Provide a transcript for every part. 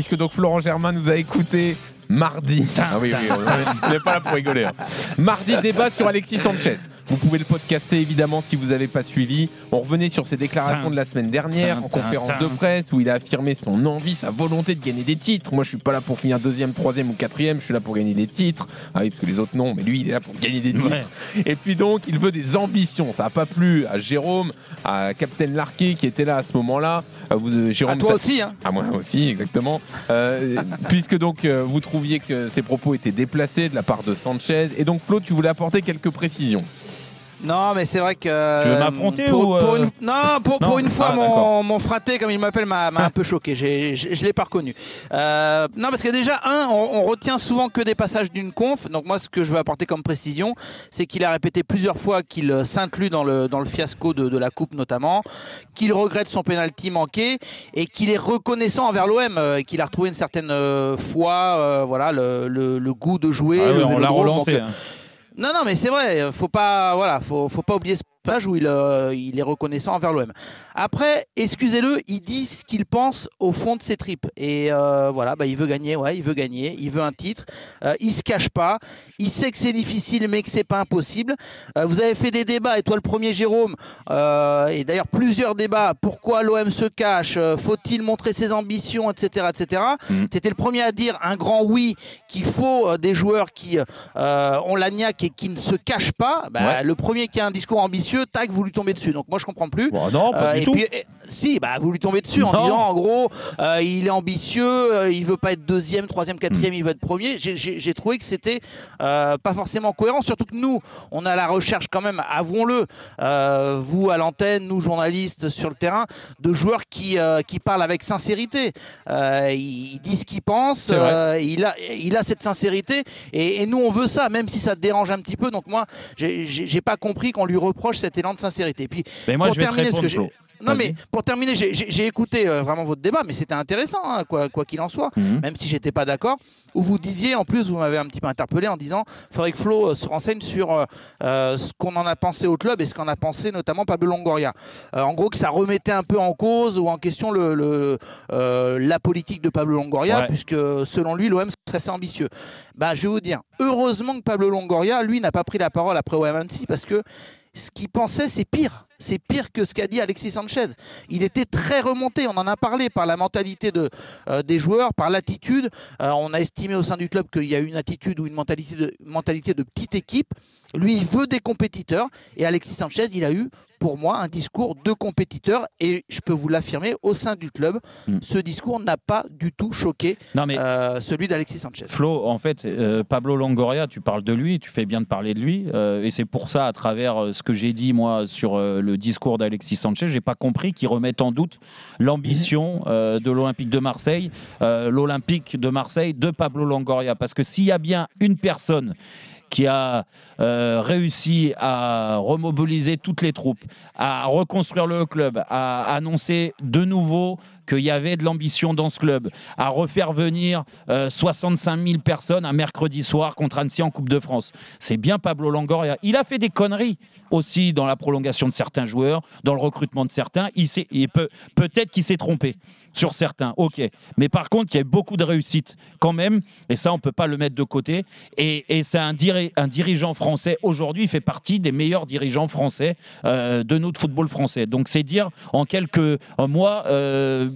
puisque donc Florent Germain nous a écouté mardi. Ah oui, oui, on n'est pas là pour rigoler. hein. Mardi, débat sur Alexis Sanchez. Vous pouvez le podcaster évidemment si vous n'avez pas suivi. On revenait sur ses déclarations de la semaine dernière en conférence de presse où il a affirmé son envie, sa volonté de gagner des titres. Moi, je suis pas là pour finir deuxième, troisième ou quatrième. Je suis là pour gagner des titres. Ah oui, parce que les autres non, mais lui, il est là pour gagner des titres. Ouais. Et puis donc, il veut des ambitions. Ça n'a pas plu à Jérôme, à Captain Larquet qui était là à ce moment-là. Euh, Vous, euh, Jérôme, À toi aussi, hein. à moi aussi, exactement. Euh, puisque donc euh, vous trouviez que ses propos étaient déplacés de la part de Sanchez. Et donc, Flo, tu voulais apporter quelques précisions. Non, mais c'est vrai que. Tu veux m'affronter pour, ou, euh, pour une, Non, pour, Non pour une fois, Ah, mon, mon fraté, comme il m'appelle, m'a un peu choqué. J'ai- j'ai- Je ne l'ai pas reconnu. Euh, non, parce que déjà, un, on, on retient souvent que des passages d'une conf. Donc, moi, ce que je veux apporter comme précision, c'est qu'il a répété plusieurs fois qu'il euh, s'inclut dans le, dans le fiasco de, de la Coupe, notamment, qu'il regrette son penalty manqué et qu'il est reconnaissant envers l'OM euh, et qu'il a retrouvé une certaine euh, foi, voilà, le, le- le goût de jouer. Ah on l'a relancé. Donc, hein. Non, non, mais c'est vrai, faut pas, voilà, faut, faut pas oublier ce page où il, euh, il est reconnaissant envers l'OM. Après, excusez-le, il dit ce qu'il pense au fond de ses tripes. Et euh, voilà, bah, il veut gagner, ouais, il veut gagner, il veut un titre. Euh, il se cache pas, il sait que c'est difficile, mais que c'est pas impossible. Euh, vous avez fait des débats, et toi le premier, Jérôme, et d'ailleurs plusieurs débats. Pourquoi l'OM se cache Faut-il montrer ses ambitions, etc., etc. Tu étais le premier à dire un grand oui qu'il faut des joueurs qui ont la niaque et qui ne se cachent pas. Bah, Ouais. Le premier qui a un discours ambitieux, tac, vous lui tombez dessus. Donc moi je comprends plus. Bon, non, pas Euh, du et tout. puis, eh, si, bah, vous lui tombez dessus en Non. disant en gros, euh, il est ambitieux, euh, il veut pas être deuxième, troisième, quatrième, il veut être premier. J'ai- trouvé que c'était pas forcément cohérent, surtout que nous, on a la recherche quand même, avouons-le, vous à l'antenne, nous journalistes sur le terrain, de joueurs qui, qui parlent avec sincérité. Euh, il, il dit ce qu'il pense, C'est vrai. euh, il, a, il a cette sincérité, et, et nous on veut ça, même si ça te dérange un petit peu. Donc moi, j'ai pas compris qu'on lui reproche cet élan de sincérité. Puis Mais moi, pour je vais te terminer, répondre, non mais pour terminer, j'ai- écouté euh, vraiment votre débat, mais c'était intéressant, hein, quoi qu'il en soit, Mhm. même si j'étais pas d'accord. Où vous disiez, en plus, vous m'avez un petit peu interpellé en disant, faudrait que Flo euh, se renseigne sur euh, ce qu'on en a pensé au club et ce qu'en a pensé notamment Pablo Longoria. En gros, que ça remettait un peu en cause ou en question le, le, la politique de Pablo Longoria, Ouais. puisque selon lui, l'OM serait assez ambitieux. Bah, je vais vous dire, heureusement que Pablo Longoria, lui, n'a pas pris la parole après OM Annecy, parce que ce qu'il pensait, c'est pire. C'est pire que ce qu'a dit Alexis Sanchez. Il était très remonté, on en a parlé, par la mentalité de, euh, des joueurs, par l'attitude. Euh, on a estimé au sein du club qu'il y a une attitude ou une mentalité de, mentalité de petite équipe. Lui, il veut des compétiteurs. Et Alexis Sanchez, il a eu, pour moi, un discours de compétiteur. Et je peux vous l'affirmer, au sein du club, Mm. ce discours n'a pas du tout choqué Non, mais euh, celui d'Alexis Sanchez. Flo, en fait, euh, Pablo Longoria, tu parles de lui, tu fais bien de parler de lui, euh, et c'est pour ça, à travers ce que j'ai dit moi sur euh, le discours d'Alexis Sanchez, j'ai pas compris qu'il remette en doute l'ambition euh, de l'Olympique de Marseille, euh, l'Olympique de Marseille de Pablo Longoria, parce que s'il y a bien une personne qui a euh, réussi à remobiliser toutes les troupes, à reconstruire le club, à annoncer de nouveau qu'il y avait de l'ambition dans ce club, à refaire venir euh, 65 000 personnes un mercredi soir contre Annecy en Coupe de France. C'est bien Pablo Longoria. Il a fait des conneries aussi dans la prolongation de certains joueurs, dans le recrutement de certains. Il, peut, peut-être qu'il s'est trompé sur certains, ok. Mais par contre, il y a beaucoup de réussite quand même, et ça, on ne peut pas le mettre de côté. Et, c'est un, diri- un dirigeant français, aujourd'hui, il fait partie des meilleurs dirigeants français euh, de notre football français. Donc, c'est dire en quelques euh, mois euh, euh,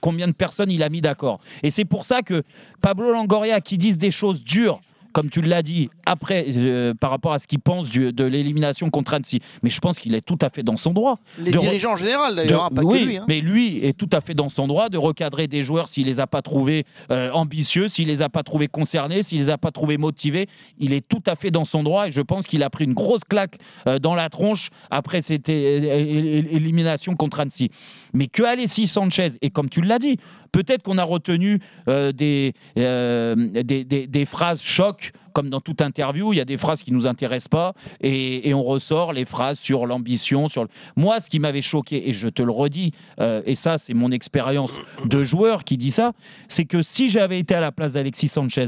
combien de personnes il a mis d'accord. Et c'est pour ça que Pablo Longoria, qui disent des choses dures, comme tu l'as dit, après, euh, par rapport à ce qu'il pense du- de l'élimination contre Annecy, mais je pense qu'il est tout à fait dans son droit. Les de dirigeants en général, d'ailleurs, hein, pas oui, que lui. hein. mais lui est tout à fait dans son droit de recadrer des joueurs s'il les a pas trouvés euh, ambitieux, s'il les a pas trouvés concernés, s'il les a pas trouvés motivés. Il est tout à fait dans son droit et je pense qu'il a pris une grosse claque euh, dans la tronche après cette élimination contre Annecy. Mais que Alexis Sanchez, et comme tu l'as dit, peut-être qu'on a retenu euh, des, euh, des, phrases choc, comme dans toute interview, il y a des phrases qui nous intéressent pas, et, on ressort les phrases sur l'ambition, sur. Moi, ce qui m'avait choqué, et je te le redis, euh, et ça, c'est mon expérience de joueur qui dit ça, c'est que si j'avais été à la place d'Alexis Sanchez,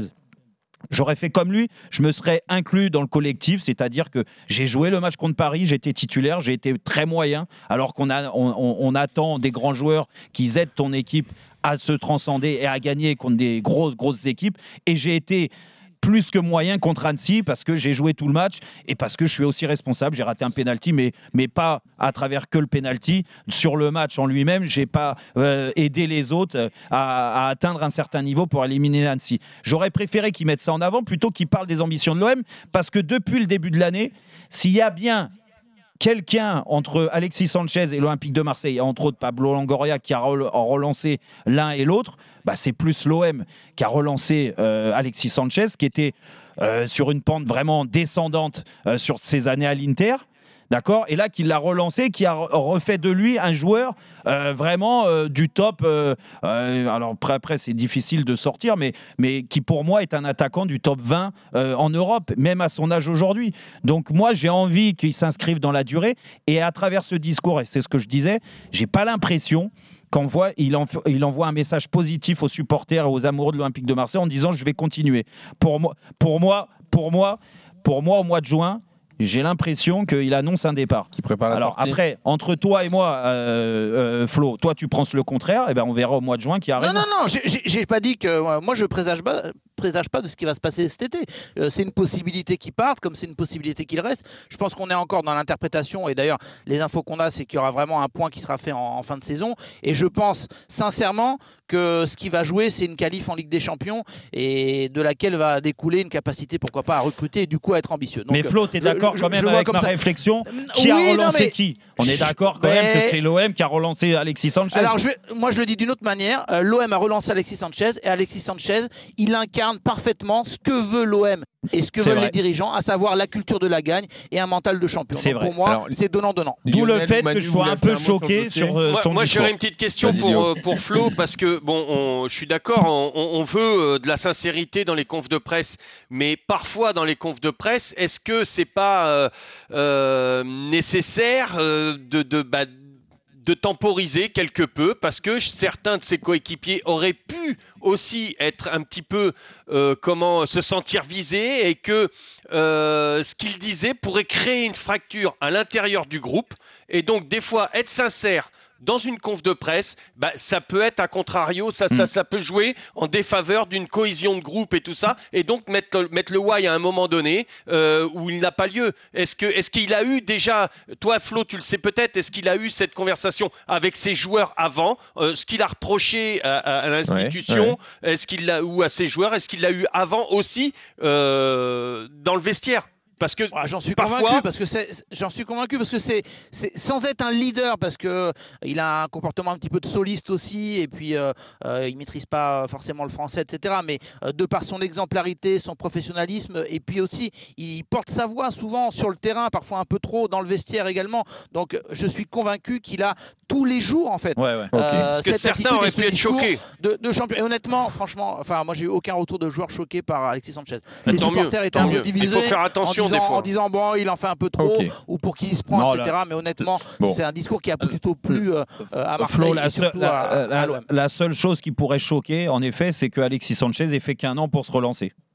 J'aurais fait comme lui, je me serais inclus dans le collectif, c'est-à-dire que j'ai joué le match contre Paris, j'étais titulaire, j'ai été très moyen, alors qu'on attend des grands joueurs qui aident ton équipe à se transcender et à gagner contre des grosses, grosses équipes. Et j'ai été plus que moyen contre Annecy parce que j'ai joué tout le match et parce que je suis aussi responsable. J'ai raté un penalty, mais, mais pas à travers que le penalty. Sur le match en lui-même, j'ai pas euh, aidé les autres euh, à, à, atteindre un certain niveau pour éliminer Annecy. J'aurais préféré qu'ils mettent ça en avant plutôt qu'ils parlent des ambitions de l'OM parce que depuis le début de l'année, s'il y a bien quelqu'un entre Alexis Sanchez et l'Olympique de Marseille, entre autres Pablo Longoria qui a relancé l'un et l'autre, bah c'est plus l'OM qui a relancé euh, Alexis Sanchez, qui était euh, sur une pente vraiment descendante euh, sur ses années à l'Inter. D'accord Et là, qu'il l'a relancé, qui a refait de lui un joueur euh, vraiment euh, du top. Euh, alors après, après c'est difficile de sortir, mais, mais qui pour moi est un attaquant du top 20 en Europe, même à son âge aujourd'hui. Donc moi, j'ai envie qu'il s'inscrive dans la durée. Et à travers ce discours, et c'est ce que je disais, j'ai pas l'impression qu'envoie, il, il envoie un message positif aux supporters et aux amoureux de l'Olympique de Marseille en disant je vais continuer. Pour moi, pour moi, pour moi, pour moi, au mois de juin, j'ai l'impression qu'il annonce un départ. Qui prépare Alors après, entre toi et moi, euh, euh, Flo, toi tu penses le contraire, et eh ben on verra au mois de juin qui a raison. Non, non, non, j'ai pas dit que moi je présage pas, présage pas de ce qui va se passer cet été. Euh, c'est une possibilité qu'il parte, comme c'est une possibilité qu'il reste. Je pense qu'on est encore dans l'interprétation, et d'ailleurs les infos qu'on a, c'est qu'il y aura vraiment un point qui sera fait en, fin de saison. Et je pense sincèrement que ce qui va jouer, c'est une qualif en Ligue des Champions et de laquelle va découler une capacité, pourquoi pas, à recruter et du coup à être ambitieux. mais Flo, tu es d'accord quand même avec ma réflexion Qui a relancé qui? On est d'accord quand même que c'est l'OM qui a relancé Alexis Sanchez. Alors je moi je le dis d'une autre manière. Euh, L'OM a relancé Alexis Sanchez et Alexis Sanchez, il incarne parfaitement ce que veut l'OM et ce que veulent les dirigeants, à savoir la culture de la gagne et un mental de champion. C'est Pour moi, c'est donnant-donnant. D'où le fait que je sois un peu choqué sur, euh, moi, son Moi, j'aurais une petite question pour, euh, pour Flo, parce que, bon, je suis d'accord, on, on, veut euh, de la sincérité dans les confs de presse, mais parfois dans les confs de presse, est-ce que c'est pas euh, nécessaire de, de, bah, de temporiser quelque peu? Parce que certains de ses coéquipiers auraient pu aussi être un petit peu euh, comment se sentir visés et que euh, ce qu'il disait pourrait créer une fracture à l'intérieur du groupe et donc des fois être sincère dans une conf de presse, bah, ça peut être à contrario, ça, ça, mm. ça peut jouer en défaveur d'une cohésion de groupe et tout ça, et donc mettre, mettre le why à un moment donné euh, où il n'a pas lieu. Est-ce que est-ce qu'il a eu déjà, toi Flo, tu le sais peut-être, est-ce qu'il a eu cette conversation avec ses joueurs avant, euh, ce qu'il a reproché à, l'institution, est-ce qu'il l'a ou à ses joueurs, est-ce qu'il l'a eu avant aussi euh, dans le vestiaire? Parce que ah, j'en suis convaincu parce que j'en suis convaincu parce que c'est sans être un leader parce que il a un comportement un petit peu de soliste aussi et puis euh, euh, il maîtrise pas forcément le français etc. Mais euh, de par son exemplarité, son professionnalisme et puis aussi il porte sa voix souvent sur le terrain, parfois un peu trop dans le vestiaire également. Donc je suis convaincu qu'il a tous les jours en fait. Ouais, ouais. parce que certains auraient pu être choqués. De, de champion. Et honnêtement, franchement, enfin moi j'ai eu aucun retour de joueurs choqués par Alexis Sanchez. Les supporters étaient un peu divisés. Il faut faire attention en disant bon, il en fait un peu trop ou pour qui il se prend, etc. Mais honnêtement, c'est un discours qui a plutôt plu euh, euh, à Marseille la, et surtout la, à, la, seule chose qui pourrait choquer, en effet, c'est que Alexis Sanchez ait fait qu'un an pour se relancer.